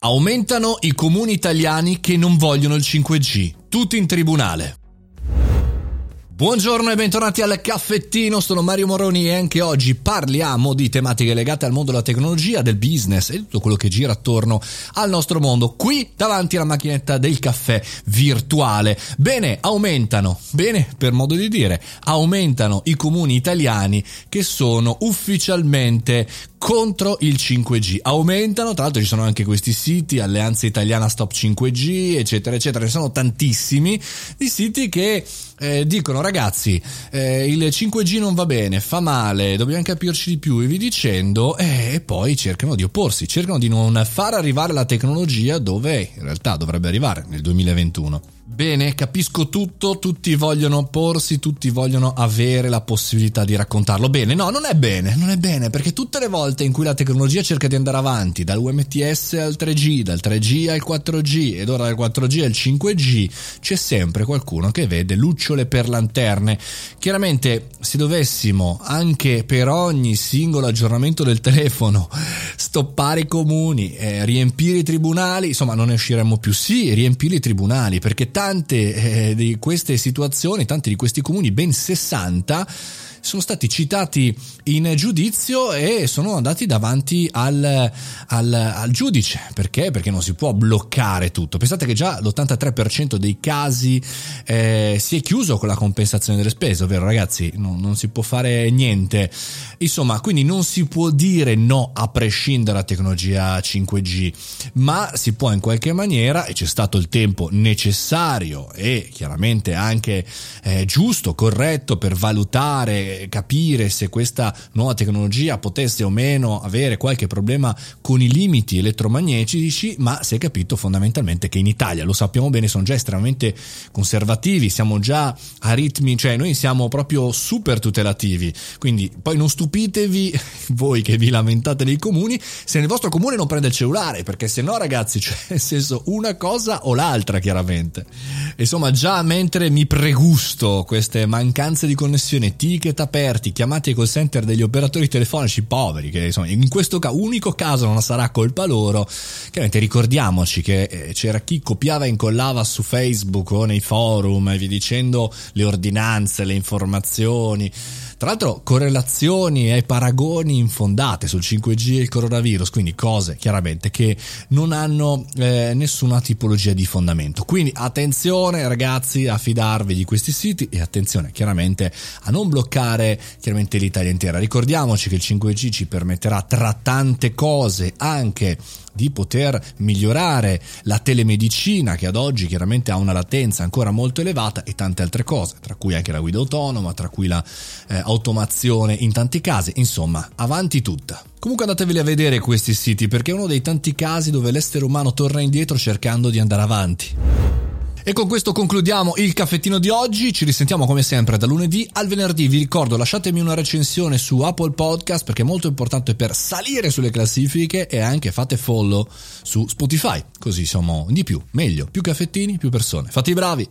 Aumentano i comuni italiani che non vogliono il 5G, tutti in tribunale. Buongiorno e bentornati al caffettino, sono Mario Moroni e anche oggi parliamo di tematiche legate al mondo della tecnologia, del business e tutto quello che gira attorno al nostro mondo, qui davanti alla macchinetta del caffè virtuale. Bene, aumentano, bene per modo di dire, aumentano i comuni italiani che sono ufficialmente contro il 5G. Aumentano, tra l'altro ci sono anche questi siti, Alleanza Italiana Stop 5G, eccetera, eccetera, ne sono tantissimi di siti che eh, dicono ragazzi eh, il 5G non va bene, fa male, dobbiamo capirci di più e vi dicendo eh, e poi cercano di opporsi, cercano di non far arrivare la tecnologia dove in realtà dovrebbe arrivare nel 2021. Bene, capisco tutto, tutti vogliono opporsi, tutti vogliono avere la possibilità di raccontarlo. Bene, no, non è bene, non è bene, perché tutte le volte in cui la tecnologia cerca di andare avanti, dall'UMTS al 3G, dal 3G al 4G ed ora dal 4G al 5G, c'è sempre qualcuno che vede lucciole per lanterne. Chiaramente, se dovessimo anche per ogni singolo aggiornamento del telefono stoppare i comuni, eh, riempire i tribunali, insomma, non ne usciremmo più. Sì, riempire i tribunali, perché tante eh, di queste situazioni, tanti di questi comuni, ben 60, sono stati citati in giudizio e sono andati davanti al, al, al, giudice. Perché? Perché non si può bloccare tutto. Pensate che già l'83% dei casi eh, si è chiuso con la compensazione delle spese, ovvero ragazzi non, non, si può fare niente. Insomma, quindi non si può dire no a prescindere dalla tecnologia 5G, ma si può in qualche maniera, e c'è stato il tempo necessario e chiaramente anche eh, giusto, corretto per valutare capire se questa nuova tecnologia potesse o meno avere qualche problema con i limiti elettromagnetici, ma si è capito fondamentalmente che in Italia, lo sappiamo bene, sono già estremamente conservativi, siamo già a ritmi, cioè noi siamo proprio super tutelativi, quindi poi non stupitevi voi che vi lamentate dei comuni se nel vostro comune non prende il cellulare, perché se no ragazzi, cioè nel senso una cosa o l'altra chiaramente. Insomma, già mentre mi pregusto queste mancanze di connessione, ticket aperti, chiamati ai call center degli operatori telefonici poveri, che insomma in questo ca- unico caso non sarà colpa loro. Chiaramente ricordiamoci che eh, c'era chi copiava e incollava su Facebook o nei forum e vi dicendo le ordinanze, le informazioni. Tra l'altro correlazioni e paragoni infondate sul 5G e il coronavirus, quindi cose chiaramente che non hanno eh, nessuna tipologia di fondamento. Quindi attenzione ragazzi a fidarvi di questi siti e attenzione chiaramente a non bloccare chiaramente l'Italia intera. Ricordiamoci che il 5G ci permetterà tra tante cose anche di poter migliorare la telemedicina che ad oggi chiaramente ha una latenza ancora molto elevata e tante altre cose, tra cui anche la guida autonoma, tra cui la eh, automazione in tanti casi, insomma, avanti tutta. Comunque andateveli a vedere questi siti perché è uno dei tanti casi dove l'essere umano torna indietro cercando di andare avanti. E con questo concludiamo il caffettino di oggi. Ci risentiamo come sempre da lunedì al venerdì. Vi ricordo, lasciatemi una recensione su Apple Podcast perché è molto importante per salire sulle classifiche e anche fate follow su Spotify. Così siamo di più, meglio, più caffettini, più persone. Fate i bravi.